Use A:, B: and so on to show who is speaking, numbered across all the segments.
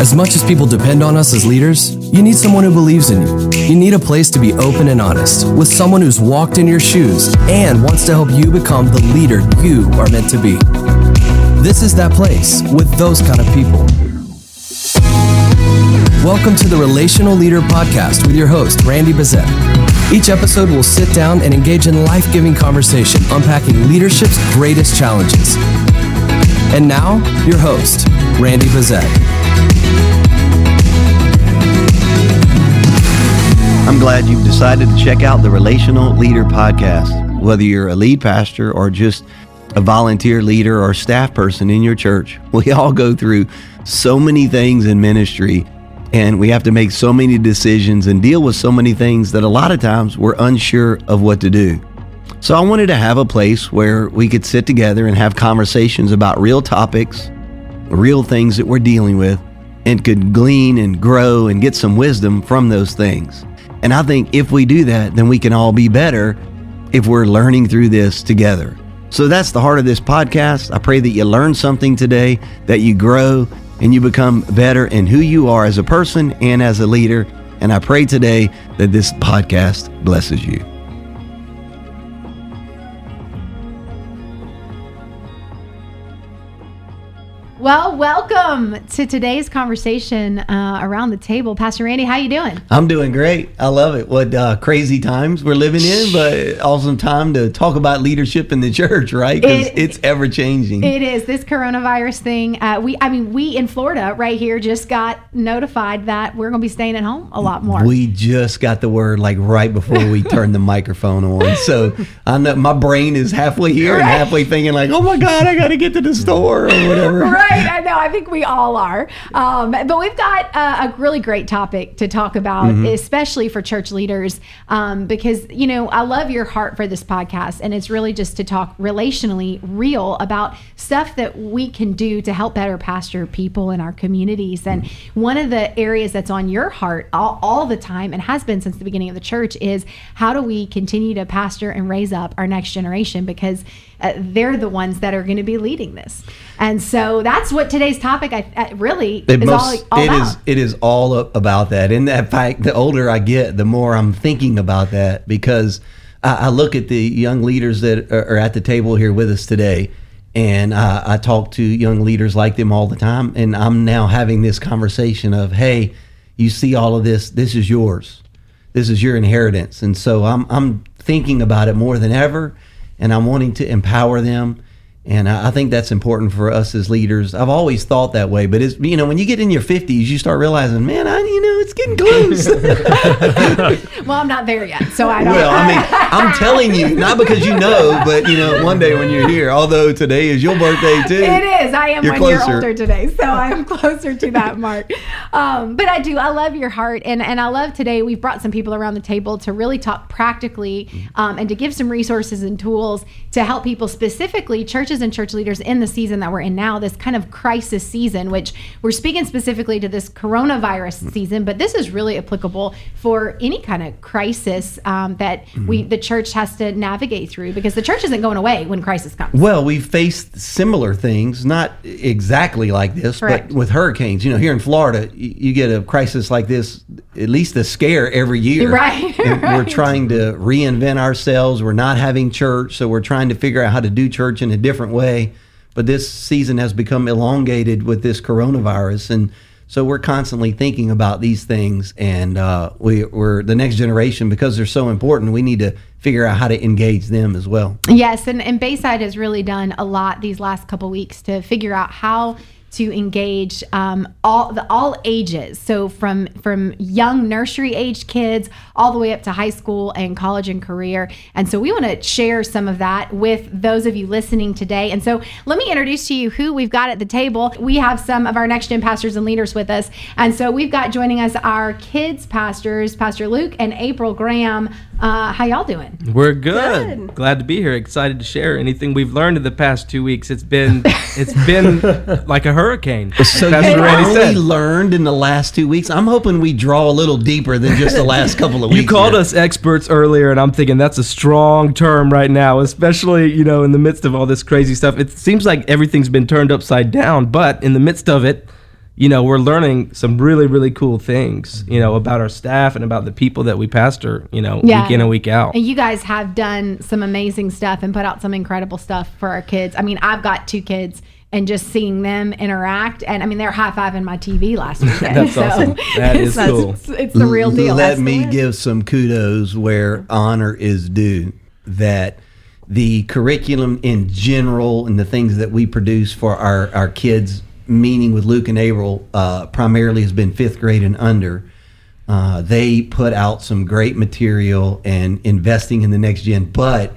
A: As much as people depend on us as leaders, you need someone who believes in you. You need a place to be open and honest with someone who's walked in your shoes and wants to help you become the leader you are meant to be. This is that place with those kind of people. Welcome to the Relational Leader Podcast with your host, Randy Bezet. Each episode will sit down and engage in life giving conversation unpacking leadership's greatest challenges. And now, your host, Randy Bezet.
B: I'm glad you've decided to check out the Relational Leader Podcast. Whether you're a lead pastor or just a volunteer leader or staff person in your church, we all go through so many things in ministry and we have to make so many decisions and deal with so many things that a lot of times we're unsure of what to do. So I wanted to have a place where we could sit together and have conversations about real topics, real things that we're dealing with, and could glean and grow and get some wisdom from those things. And I think if we do that, then we can all be better if we're learning through this together. So that's the heart of this podcast. I pray that you learn something today, that you grow, and you become better in who you are as a person and as a leader. And I pray today that this podcast blesses you.
C: Well, welcome to today's conversation uh, around the table. Pastor Randy, how you doing?
B: I'm doing great. I love it. What uh, crazy times we're living in, but awesome time to talk about leadership in the church, right? Because it, it's ever changing.
C: It is this coronavirus thing. Uh, we, I mean, we in Florida right here just got notified that we're going to be staying at home a lot more.
B: We just got the word like right before we turned the microphone on, so I know my brain is halfway here right. and halfway thinking like, oh my god, I got to get to the store or whatever.
C: Right right. I know. I think we all are. Um, but we've got a, a, really great topic to talk about, mm-hmm. especially for church leaders, um, because, you know, I love your heart for this podcast. And it's really just to talk relationally real about stuff that we can do to help better pastor people in our communities. And mm-hmm. one of the areas that's on your heart all, all the time and has been since the beginning of the church is how do we continue to pastor and raise up our next generation? Because uh, they're the ones that are going to be leading this. And so that's what today's topic I, I really it is most, all, all
B: it
C: about.
B: Is, it is all about that. And in fact, the older I get, the more I'm thinking about that because I, I look at the young leaders that are, are, at the table here with us today. And uh, I talk to young leaders like them all the time. And I'm now having this conversation of, hey, you see all of this, this is yours. This is your inheritance. And so I'm, I'm thinking about it more than ever. And I'm wanting to empower them and I think that's important for us as leaders. I've always thought that way, but it's you know when you get in your fifties, you start realizing, man, I you know it's getting close.
C: well, I'm not there yet, so I don't.
B: Well, I mean, I'm telling you, not because you know, but you know, one day when you're here. Although today is your birthday too.
C: It is. I am you're one closer. year older today, so I am closer to that mark. Um, but I do. I love your heart, and and I love today. We've brought some people around the table to really talk practically, um, and to give some resources and tools to help people specifically church churches and church leaders in the season that we're in now, this kind of crisis season, which we're speaking specifically to this coronavirus season, but this is really applicable for any kind of crisis um, that mm-hmm. we the church has to navigate through because the church isn't going away when crisis comes.
B: Well, we've faced similar things, not exactly like this, Correct. but with hurricanes. You know, here in Florida, you get a crisis like this, at least a scare every year.
C: Right. right.
B: We're trying to reinvent ourselves. We're not having church, so we're trying to figure out how to do church in a different different way. But this season has become elongated with this coronavirus, and so we're constantly thinking about these things. And uh, we, we're the next generation because they're so important. We need to figure out how to engage them as well.
C: Yes, and, and Bayside has really done a lot these last couple weeks to figure out how to engage um, all the all ages so from from young nursery age kids all the way up to high school and college and career and so we want to share some of that with those of you listening today and so let me introduce to you who we've got at the table we have some of our next gen pastors and leaders with us and so we've got joining us our kids pastors pastor luke and april graham uh, how y'all doing?
D: We're good. good. Glad to be here. Excited to share anything we've learned in the past two weeks. It's been it's been like a hurricane.
B: So That's you only said. learned in the last two weeks. I'm hoping we draw a little deeper than just the last couple of weeks.
D: You called here. us experts earlier, and I'm thinking that's a strong term right now, especially you know in the midst of all this crazy stuff. It seems like everything's been turned upside down, but in the midst of it you know, we're learning some really, really cool things, you know, about our staff and about the people that we pastor, you know,
C: Yeah.
D: week in and week out.
C: And you guys have done some amazing stuff and put out some incredible stuff for our kids. I mean, I've got two kids and just seeing them interact and I mean they're high fiving my TV last weekend.
D: That's
C: so
D: awesome. That is
C: it's,
D: cool.
C: It's, it's the real deal.
B: Let
C: That's
B: me give some kudos where honor is due. That the curriculum in general and the things that we produce for our, our kids, meaning with Luke and April, uh, primarily has been fifth grade and under. Uh, they put out some great material and investing in the next gen, but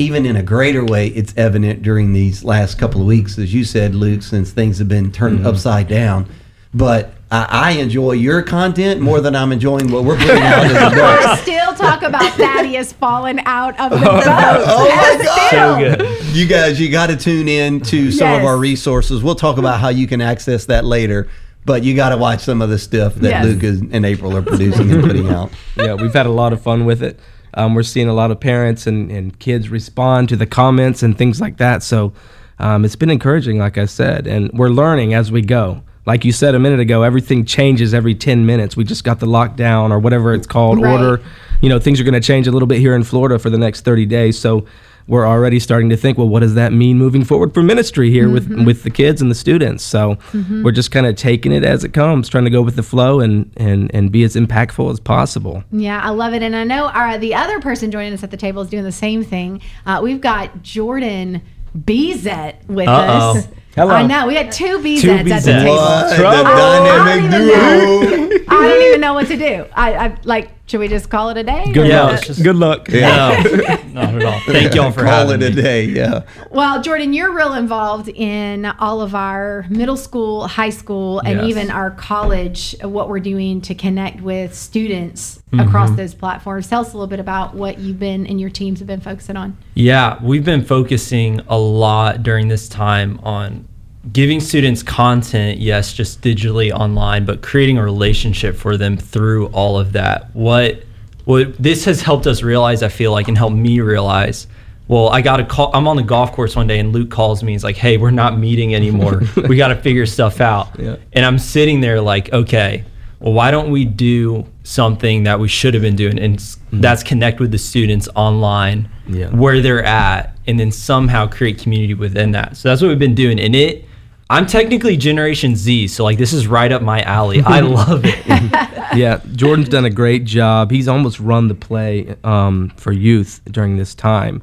B: even in a greater way, it's evident during these last couple of weeks, as you said, Luke, since things have been turned mm-hmm. upside down. But I, I enjoy your content more than I'm enjoying what we're putting out as
C: I
B: adults.
C: still talk about Thaddeus falling out of the boat.
B: Oh my God!
C: Still.
E: good.
B: You guys, you got to tune in to some of our resources. We'll talk about how you can access that later. But you got to watch some of the stuff that
C: Yes.
B: Luke and April are producing and putting out.
D: yeah, we've had a lot of fun with it. Um, we're seeing a lot of parents and, and kids respond to the comments and things like that. So um, it's been encouraging, like I said, and we're learning as we go. Like you said a minute ago, everything changes every 10 minutes. We just got the lockdown or whatever it's called
C: Right.
D: order. You know, things are going to change a little bit here in Florida for the next 30 days. So we're already starting to think, well, what does that mean moving forward for ministry here with mm-hmm. with the kids and the students? So mm-hmm. we're just kind of taking it as it comes, trying to go with the flow and and and be as impactful as possible.
C: Yeah, I love it. And I know our, the other person joining us at the table is doing the same thing. Uh, we've got Jordan Bezet with
E: Uh-oh.
C: us.
D: Hello.
C: I know. We had two Bezets
E: Two
C: at the table.
B: What?
E: Trouble.
B: The
C: I
B: dynamic
C: don't even
B: duo.
C: I don't even know what to do. I, I like. Should we just call it a day?
D: Good
C: Or-
E: Yeah,
D: luck.
E: just-
D: Good luck.
E: No, not at all. Thank y'all for
B: Call
E: having
B: it a
E: me.
B: day. Yeah.
C: Well, Jordan, you're real involved in all of our middle school, high school, and
E: Yes.
C: even our college, uh, what we're doing to connect with students
E: Mm-hmm.
C: across those platforms. Tell us a little bit about what you've been and your teams have been focusing on.
E: Yeah, we've been focusing a lot during this time on giving students content, yes, just digitally online, but creating a relationship for them through all of that. What what this has helped us realize, I feel like, and helped me realize. Well, I got a call. I'm on the golf course one day, and Luke calls me. He's like, "Hey, we're not meeting anymore. we got to figure stuff out."
D: Yeah.
E: And I'm sitting there like, "Okay, well, why don't we do something that we should have been doing, and s- mm-hmm. that's connect with the students online,
D: Yeah.
E: where they're at, and then somehow create community within that." So that's what we've been doing, and it. I'm technically Generation Z, so like this is right up my alley. I love it.
D: yeah, Jordan's done a great job. He's almost run the play um, for youth during this time.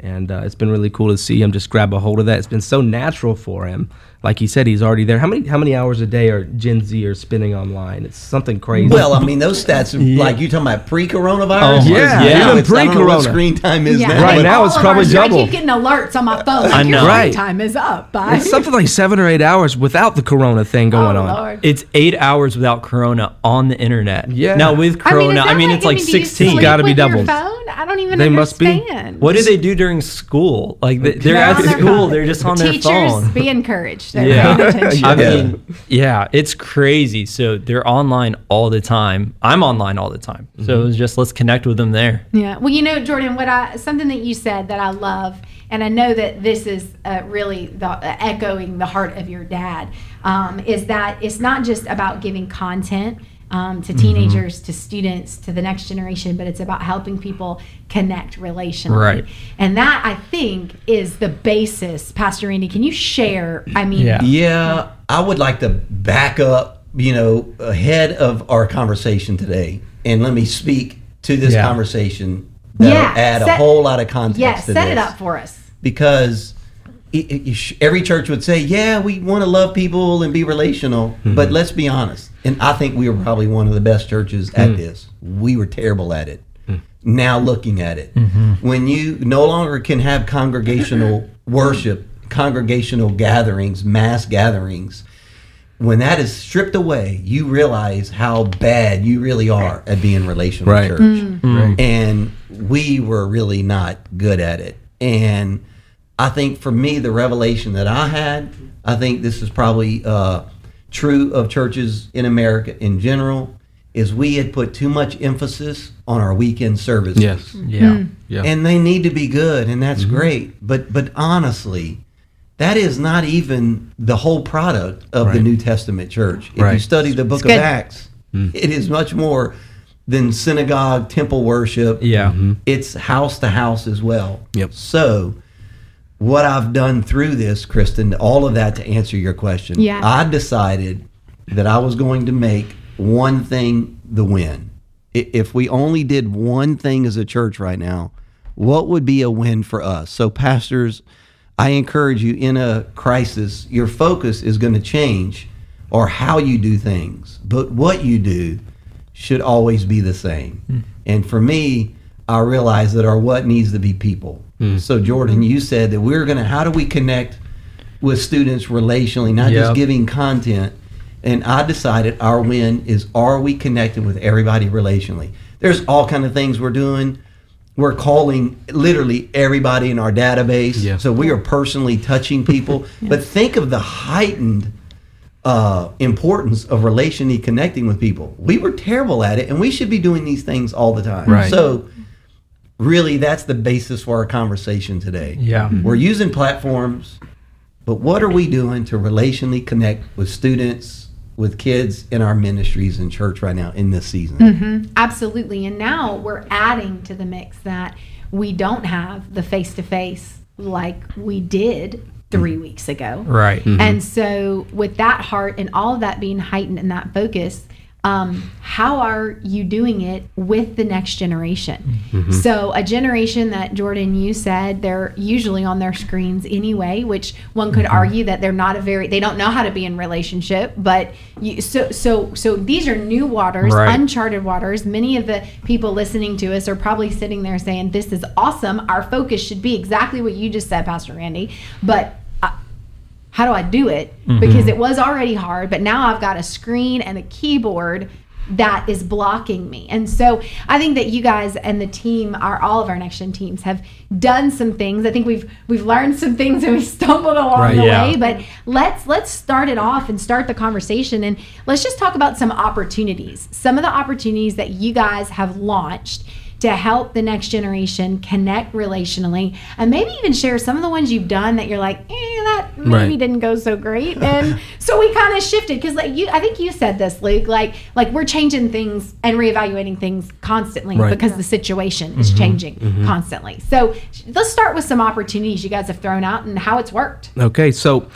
D: And uh, it's been really cool to see him just grab a hold of that. It's been so natural for him. Like he said, he's already there. How many how many hours a day are Gen Z are spending online? It's something crazy.
B: Well, I mean, those stats, are like you talking about pre-coronavirus.
E: Oh,
D: yeah,
B: Now
D: even
B: it's- I don't know what
D: pre-corona.
B: screen time is
C: Yeah,
B: now.
D: Right now it's probably
C: ours-
D: double.
C: I keep getting alerts on my phone.
E: I
C: Your
E: know.
C: screen
D: Right.
C: time is up. By
D: it's something like seven or eight hours without the Corona thing going
C: oh,
D: on.
C: Lord.
E: It's eight hours without Corona on the internet.
D: Yeah.
E: Now with Corona, I mean,
C: is that
E: it's like
C: do you
E: 16.
D: Gotta be
C: with your
D: doubled.
C: Phone? I don't even
D: They must be.
C: understand.
E: What do they do during school? Like they- they're
C: They're
E: at
C: their
E: school,
C: phone.
E: they're just on their phone.
C: Teachers, be encouraged. They're
E: Yeah.
C: paying.
E: I
B: Yeah.
E: mean, yeah, it's crazy. So they're online all the time. I'm online all the time. So it was just let's connect with them there.
C: Yeah. Well, you know, Jordan, what I something that you said that I love, and I know that this is uh, really the, uh, echoing the heart of your dad, um, is that it's not just about giving content. Um, to teenagers, to students, to the next generation, but it's about helping people connect relationally.
E: Right.
C: And that I think is the basis. Pastor Randy, can you share? I mean,
E: Yeah.
B: Yeah, I would like to back up, you know, ahead of our conversation today, and let me speak to this
E: Yeah.
B: conversation that
C: Yeah,
B: add a whole lot of context.
C: yes,
B: to
C: set it up for us.
B: because every church would say, "Yeah, we want to love people and be relational," but mm-hmm. let's be honest. And I think we were probably one of the best churches at mm. this. We were terrible at it. Mm. Now looking at it, mm-hmm. when you no longer can have congregational worship, congregational gatherings, mass gatherings, when that is stripped away, you realize how bad you really are at being relational
D: Right.
B: church.
C: Mm. mm.
B: And we were really not good at it. And I think for me, the revelation that I had, I think this is probably uh, true of churches in America in general, is we had put too much emphasis on our weekend services
D: Yes. Mm-hmm.
E: Yeah.
D: Yeah.
B: and they need to be good and that's mm-hmm. great but but honestly that is not even the whole product of the New Testament church. If you study the book
C: It's
B: of
C: good.
B: Acts, mm. it is much more than synagogue, temple worship.
E: Yeah. Mm-hmm.
B: It's house to house as well.
D: Yep.
B: So, what I've done through this, Kristen, all of that to answer your question,
C: Yeah.
B: I decided that I was going to make one thing the win. If we only did one thing as a church right now, what would be a win for us? So, pastors, I encourage you in a crisis, your focus is going to change or how you do things, but what you do should always be the same. Hmm. And for me, I realize that our what needs to be people. So, Jordan, you said that we're going to, how do we connect with students relationally, not just giving content? And I decided our win is are we connecting with everybody relationally? There's all kind of things we're doing. We're calling literally everybody in our database.
D: Yeah.
B: So we are personally touching people. But think of the heightened uh, importance of relationally connecting with people. We were terrible at it, and we should be doing these things all the time.
D: Right.
B: So, really, that's the basis for our conversation today.
E: Yeah. Mm-hmm.
B: We're using platforms, but what are we doing to relationally connect with students, with kids in our ministries and church right now in this season? Mm-hmm.
C: Absolutely. And now we're adding to the mix that we don't have the face to face like we did three weeks ago.
E: Right.
C: And mm-hmm. so, with that heart and all of that being heightened and that focus, um, how are you doing it with the next generation? So, a generation that Jordan, you said they're usually on their screens anyway, which one could argue that they're not a very they don't know how to be in relationship. But you, so so so these are new waters,
E: Right.
C: uncharted waters. Many of the people listening to us are probably sitting there saying, "This is awesome. Our focus should be exactly what you just said, Pastor Randy." But how do I do it? Mm-hmm. Because it was already hard, but now I've got a screen and a keyboard that is blocking me. And so I think that you guys and the team, our all of our next gen teams have done some things. I think we've we've learned some things and we stumbled along
D: Right.
C: the
E: Yeah.
C: way, but let's let's start it off and start the conversation and let's just talk about some opportunities. Some of the opportunities that you guys have launched to help the next generation connect relationally and maybe even share some of the ones you've done that you're like, eh, that maybe
D: Right.
C: didn't go so great. And so we kind of shifted because like you I think you said this, Luke, like like we're changing things and reevaluating things constantly
D: Right.
C: because the situation is changing constantly. So let's start with some opportunities you guys have thrown out and how it's worked.
D: Okay, so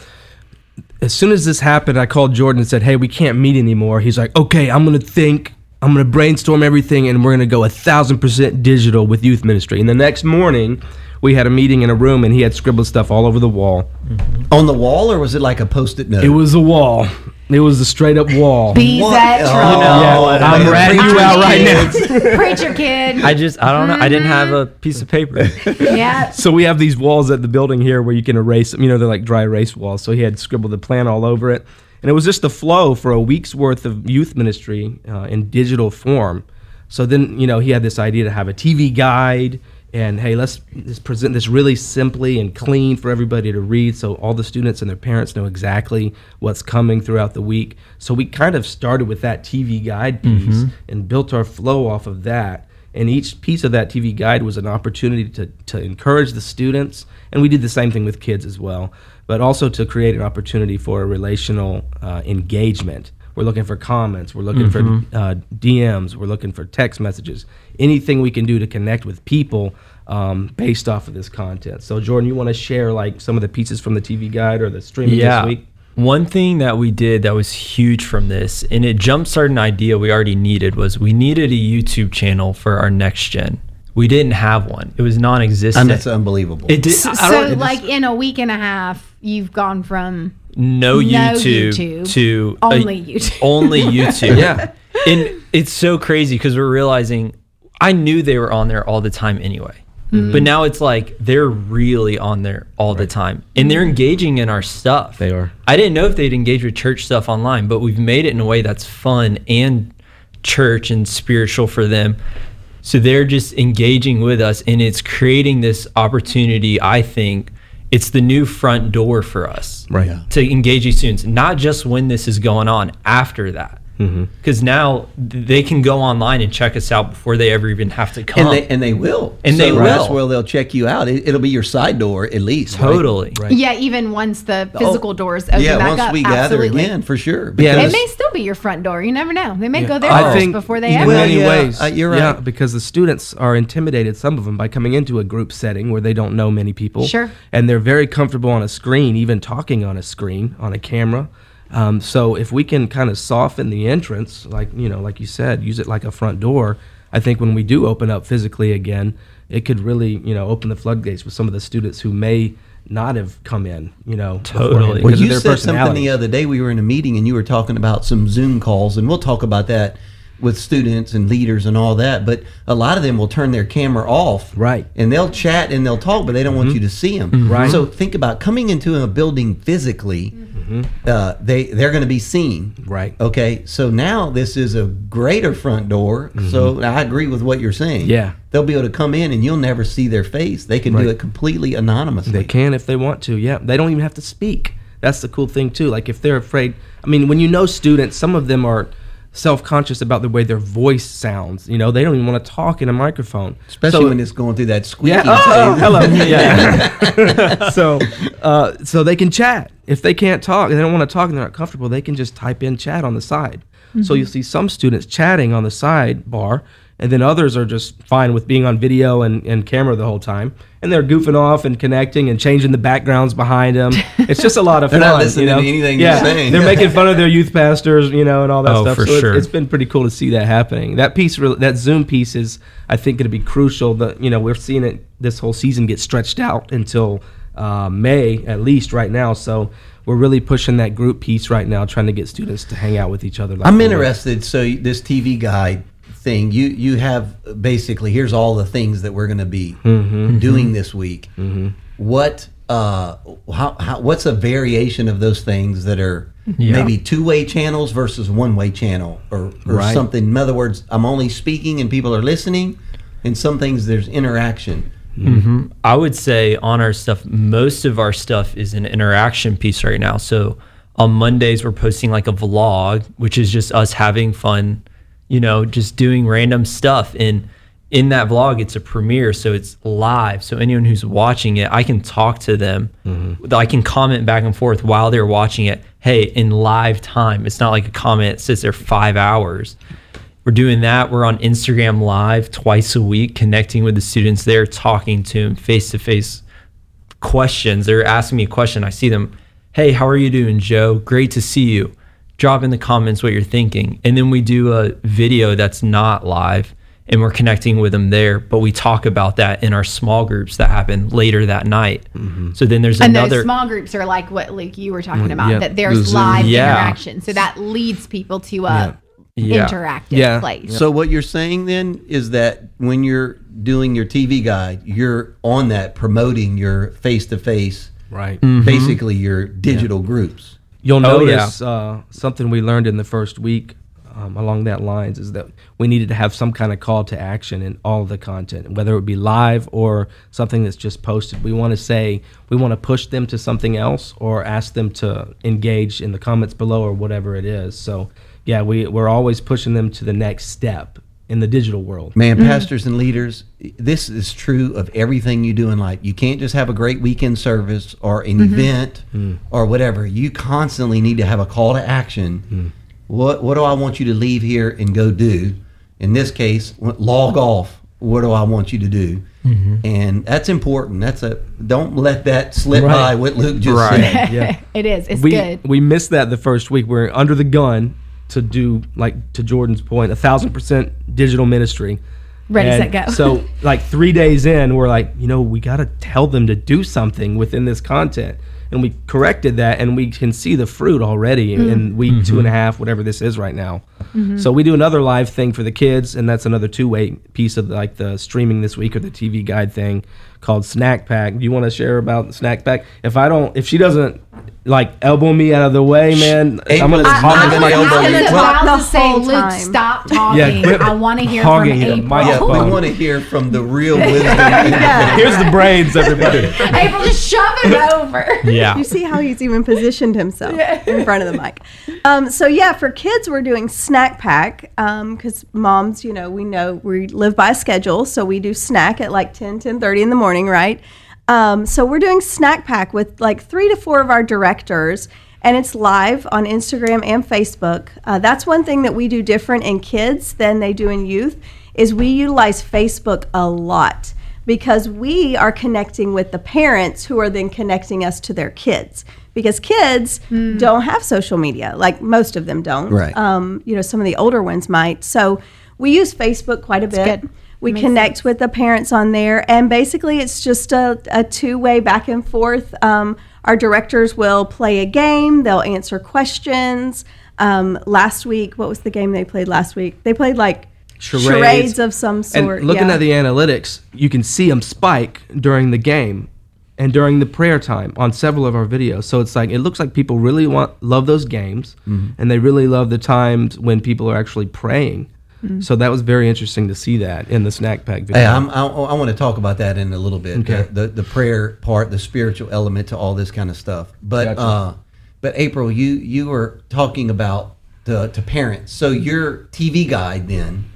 D: as soon as this happened, I called Jordan and said, "Hey, we can't meet anymore." He's like, "Okay, I'm gonna think, I'm gonna brainstorm everything, and we're gonna go a thousand percent digital with youth ministry." And the next morning, we had a meeting in a room, and he had scribbled stuff all over the wall. Mm-hmm.
B: On the wall, or was it like a post it note?
D: It was a wall. It was a straight up wall.
C: Be
B: What?
C: that
B: Oh,
C: trouble.
D: Yeah, I'm
B: man.
D: ratting you out right now.
C: Preacher kid.
E: I just I don't know. I didn't have a mm-hmm. piece of paper.
C: yeah.
D: So we have these walls at the building here where you can erase them. You know, they're like dry erase walls. So he had scribbled the plan all over it, and it was just the flow for a week's worth of youth ministry uh, in digital form. So then, you know, he had this idea to have a TV guide, and hey, let's, let's present this really simply and clean for everybody to read, so all the students and their parents know exactly what's coming throughout the week. So we kind of started with that TV guide piece and built our flow off of that. And each piece of that TV guide was an opportunity to, to encourage the students. And we did the same thing with kids as well, but also to create an opportunity for a relational uh, engagement. We're looking for comments, we're looking for uh, DMs, we're looking for text messages, anything we can do to connect with people um, based off of this content. So, Jordan, you want to share like some of the pieces from the TV guide or the streaming
E: yeah.
D: this week?
E: One thing that we did that was huge from this, and it jump started an idea we already needed, was we needed a YouTube channel for our next gen. We didn't have one. It was non-existent.
B: and that's unbelievable.
E: it did.
C: So,
E: I don't-
C: like in a week and a half, you've gone from
E: no YouTube,
C: YouTube.
E: to a-
C: only YouTube.
E: only YouTube.
D: Yeah.
E: and it's so crazy because we're realizing I knew they were on there all the time anyway. Mm-hmm. But now it's like they're really on there all the time and they're mm-hmm. engaging in our stuff.
D: They are.
E: I didn't know if they'd engage with church stuff online, but we've made it in a way that's fun and church and spiritual for them. So they're just engaging with us and it's creating this opportunity, I think. It's the new front door for us
D: Right.
B: Yeah.
E: to engage these students, not just when this is going on, after that. Because now they can go online and check us out before they ever even have to come.
B: and they and they will,
E: And they
B: That's
E: will.
B: where they'll check you out. It, it'll be your side door at least.
E: totally.
D: Right.
C: Yeah, even once the physical doors open
B: Yeah,
C: back
B: once
C: up,
B: we gather
C: absolutely.
B: again, for sure.
D: Yeah,
B: because-
C: It may still be your front door. You never know. They may go there
D: I
C: first
D: think
C: before they
D: in
C: ever.
B: Well,
D: many
B: yeah,
D: ways,
B: uh, you're right.
D: Yeah, because the students are intimidated, some of them, by coming into a group setting where they don't know many people.
C: Sure.
D: And they're very comfortable on a screen, even talking on a screen, on a camera. Um, so if we can kind of soften the entrance, like you know, like you said, use it like a front door. I think when we do open up physically again, it could really you know open the floodgates with some of the students who may not have come in. You know,
E: Totally.
B: Well, you said something the other day. We were in a meeting and you were talking about some Zoom calls, and we'll talk about that with students and leaders and all that. But a lot of them will turn their camera off,
D: Right.
B: And they'll chat and they'll talk, but they don't want you to see them,
D: Mm-hmm. Right.
B: So think about coming into a building physically. Uh, they they're going to be seen,
D: Right.
B: Okay, so now this is a greater front door. So I agree with what you're saying.
D: Mm-hmm. Yeah.
B: they'll be able to come in and you'll never see their face. They can
D: Right.
B: do it completely anonymously.
D: They can if they want to. Yeah, they don't even have to speak. That's the cool thing too. Like if they're afraid, I mean, when you know students, some of them are self-conscious about the way their voice sounds. You know, they don't even want to talk in a microphone,
B: especially
D: So-
B: when it's going through that squeaky.
D: yeah. Oh, hello. Yeah. so, uh, so they can chat. If they can't talk, they don't want to talk, and they're not comfortable. They can just type in chat on the side. So you'll see some students chatting on the sidebar, and then others are just fine with being on video and, and camera the whole time, and they're goofing off and connecting and changing the backgrounds behind them. It's just a lot of
B: They're
D: fun.
B: not listening
D: you know?
B: to anything you're
D: yeah,
B: saying.
D: They're making fun of their youth pastors, you know, and all that
E: Oh,
D: stuff.
E: for
D: so
E: sure.
D: it's been pretty cool to see that happening. That piece, really, that Zoom piece, is I think going to be crucial. That you know we're seeing it this whole season get stretched out until uh, May at least right now. So we're really pushing that group piece right now, trying to get students to hang out with each other. Like
B: I'm
D: they
B: interested. So this TV guide thing, you you have basically here's all the things that we're going to be
D: Mm-hmm.
B: doing this week. What uh how, how what's a variation of those things that are
E: Yeah.
B: maybe two way channels versus one way channel or, or
D: Right.
B: something? In other words, I'm only speaking and people are listening, and some things there's interaction.
E: I would say on our stuff, most of our stuff is an interaction piece right now. So on Mondays, we're posting like a vlog, which is just us having fun, you know, just doing random stuff. And in that vlog, it's a premiere, so it's live. So anyone who's watching it, I can talk to them. Mm-hmm. I can comment back and forth while they're watching it. Hey, in live time, it's not like a comment that sits there five hours. We're doing that. We're on Instagram Live twice a week, connecting with the students there, talking to them face to face. Questions. They're asking me a question. I see them. Hey, how are you doing, Joe? Great to see you. Drop in the comments what you're thinking. And then we do a video that's not live and we're connecting with them there. But we talk about that in our small groups that happen later that night. Mm-hmm. So then there's a
C: And
E: another.
C: those small groups are like what Luke you were talking mm, about
D: yeah,
C: that there's
D: Zoom.
C: live
E: Yeah.
C: interaction, so that leads people to a
E: Yeah.
C: interactive
D: Yeah.
C: place.
B: So what you're saying then is that when you're doing your TV guide, you're on that promoting your face to face,
D: Right. Mm-hmm.
B: basically your digital groups.
D: You'll
E: Oh, yeah.
D: notice uh, something we learned in the first week um, along that lines is that we needed to have some kind of call to action in all of the content, whether it be live or something that's just posted. We want to say we want to push them to something else or ask them to engage in the comments below or whatever it is. So yeah, we we're always pushing them to the next step in the digital world.
B: Man, mm-hmm. pastors and leaders, this is true of everything you do in life. You can't just have a great weekend service or an mm-hmm. event mm. or whatever. You constantly need to have a call to action. Mm. What what do I want you to leave here and go do? In this case, log off. What do I want you to do? Mm-hmm. And that's important. That's a don't let that slip
D: Right.
B: by what Luke just
E: Right.
B: said.
D: Yeah.
C: it is. It's
D: we
C: good.
D: we missed that the first week. We're under the gun to do like to Jordan's point, a thousand percent digital ministry.
C: Ready,
D: And
C: set, go.
D: so like three days in, we're like, you know, we got to tell them to do something within this content, and we corrected that, and we can see the fruit already in, in week two and a mm-hmm. half, whatever this is right now. So we do another live thing for the kids, and that's another two way piece of like the streaming this week or the TV guide thing called Snack Pack. Do you want to share about Snack Pack? If I don't, if she doesn't like elbow me out of the way, man, I'm gonna
B: April is
D: talk
B: not
D: to
B: gonna
D: my
B: elbow
C: I
B: you.
C: was
B: Well,
C: about
F: the
C: to say,
F: whole
C: Luke,
F: time.
C: stop talking.
D: Yeah, quit
C: I want to hear from
D: the
C: April.
B: Yeah, we want to hear from the real wisdom.
D: Here's the brains, everybody.
C: April, just shove him over.
E: Yeah.
F: You see how he's even positioned himself in front of the mic. Um, so yeah, for kids, we're doing snack pack because moms, you know, we know we live by a schedule, so we do snack at like 10, 10.30 in the morning, right? Um, so we're doing snack pack with like three to four of our directors, and it's live on Instagram and Facebook. Uh, that's one thing that we do different in kids than they do in youth is we utilize Facebook a lot because we are connecting with the parents who are then connecting us to their kids. Because kids don't have social media like most of them don't.
B: Right.
F: um, you know some of the older ones might. So we use facebook quite a bit.
C: good.
F: we
C: Makes
F: connect with the parents on there. And basically it's just a, a two-way back and forth. Um, our directors will play a game. They'll answer questions. Um, last week what was the game they played last week? They played like
D: Charades.
F: charades, of some sort
D: And looking
F: yeah.
D: at the analytics, you can see them spike during the game and during the prayer time on several of our videos. So it's like it looks like people really want love those games, mm-hmm. and they really love the times when people are actually praying. Mm-hmm. So that was very interesting to see that in the snack pack video.
B: Hey, I'm, I, I want to talk about that in a little bit.
D: Okay.
B: The, the the prayer part, the spiritual element to all this kind of stuff. But
D: Gotcha.
B: uh, but April, you you were talking about the, to parents. So your TV guide then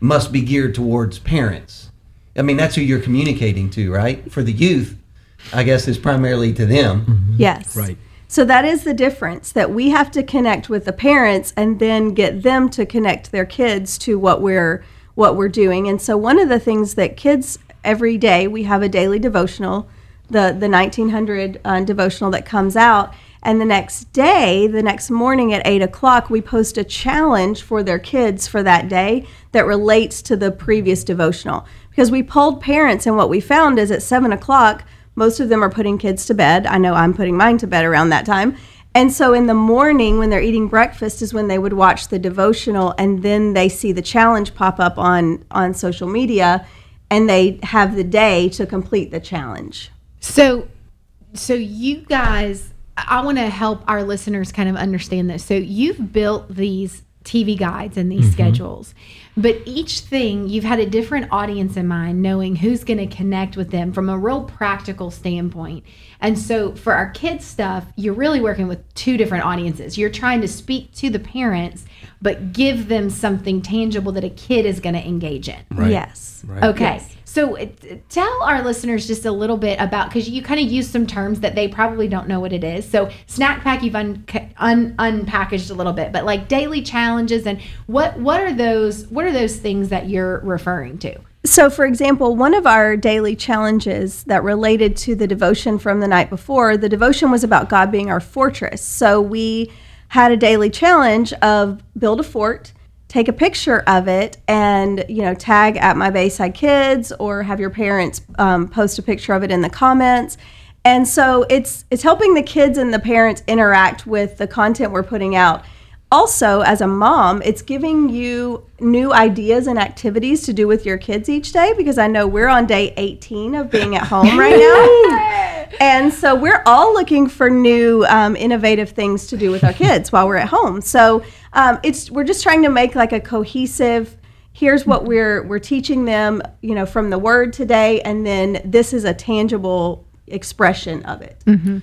B: must be geared towards parents. I mean, that's who you're communicating to, right? For the youth, I guess is primarily to them.
F: Yes.
D: Right.
F: So that is the difference that we have to connect with the parents and then get them to connect their kids to what we're what we're doing. And so one of the things that kids every day we have a daily devotional, the the 1900 uh, devotional that comes out. And the next day, the next morning at eight o'clock, we post a challenge for their kids for that day that relates to the previous devotional. Because we polled parents, and what we found is at seven o'clock, most of them are putting kids to bed. I know I'm putting mine to bed around that time. And so in the morning, when they're eating breakfast, is when they would watch the devotional, and then they see the challenge pop up on on social media, and they have the day to complete the challenge.
C: So, so you guys, I want to help our listeners kind of understand this. So you've built these TV guides and these mm-hmm. schedules, but each thing you've had a different audience in mind, knowing who's going to connect with them from a real practical standpoint. And so for our kids stuff, you're really working with two different audiences. You're trying to speak to the parents, but give them something tangible that a kid is going to engage in.
F: Yes.
D: Right.
C: Okay. So uh, tell our listeners just a little bit about because you kind of use some terms that they probably don't know what it is. So snack pack you've un, un, unpackaged a little bit, but like daily challenges and what what are those what are those things that you're referring to?
F: So, for example, one of our daily challenges that related to the devotion from the night before, the devotion was about God being our fortress. So, we had a daily challenge of build a fort, take a picture of it, and you know tag at my Bayside Kids or have your parents um, post a picture of it in the comments. And so it's it's helping the kids and the parents interact with the content we're putting out also as a mom it's giving you new ideas and activities to do with your kids each day because i know we're on day 18 of being at home right now. And so we're all looking for new um, innovative things to do with our kids while we're at home. So um, it's we're just trying to make like a cohesive here's what we're we're teaching them you know from the word today and then this is a tangible expression of it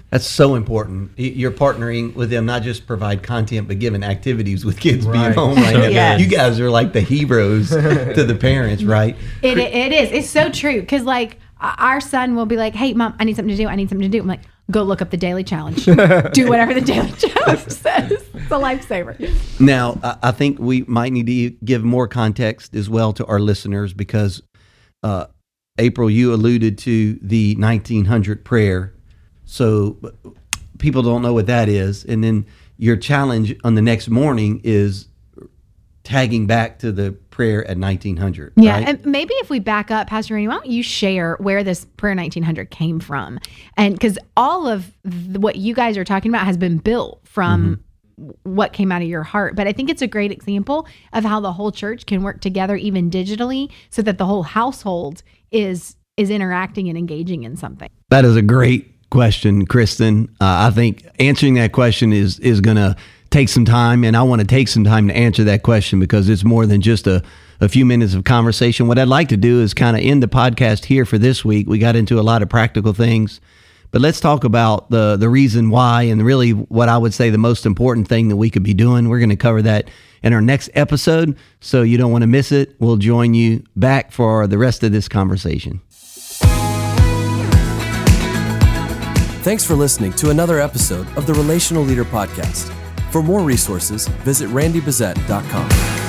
B: That's so important. You're partnering with them, not just provide content, but giving activities with kids being home right
E: So
B: now.
F: Yes.
B: You guys are like the heroes to the parents, right?
C: It, it is. It's so true. Because, like, our son will be like, hey, mom, I need something to do. I need something to do. I'm like, go look up the daily challenge. do whatever the daily challenge says. It's a lifesaver.
B: Now, I, I think we might need to give more context as well to our listeners because, uh, April, you alluded to the 1900 prayer. So people don't know what that is. And then your challenge on the next morning is tagging back to the prayer at 1900.
C: Yeah,
B: right?
C: and maybe if we back up, Pastor Randy, why don't you share where this prayer 1900 came from? And because all of th- what you guys are talking about has been built from mm-hmm. what came out of your heart. But I think it's a great example of how the whole church can work together, even digitally, so that the whole household is is interacting and engaging in something?
B: That is a great question, Kristen. Uh, I think answering that question is is going to take some time, and I want to take some time to answer that question because it's more than just a a few minutes of conversation. What I'd like to do is kind of end the podcast here for this week. We got into a lot of practical things, but let's talk about the the reason why and really what I would say the most important thing that we could be doing. We're going to cover that in our next episode, so you don't want to miss it. We'll join you back for the rest of this conversation.
A: Thanks for listening to another episode of the Relational Leader Podcast. For more resources, visit randybezet.com.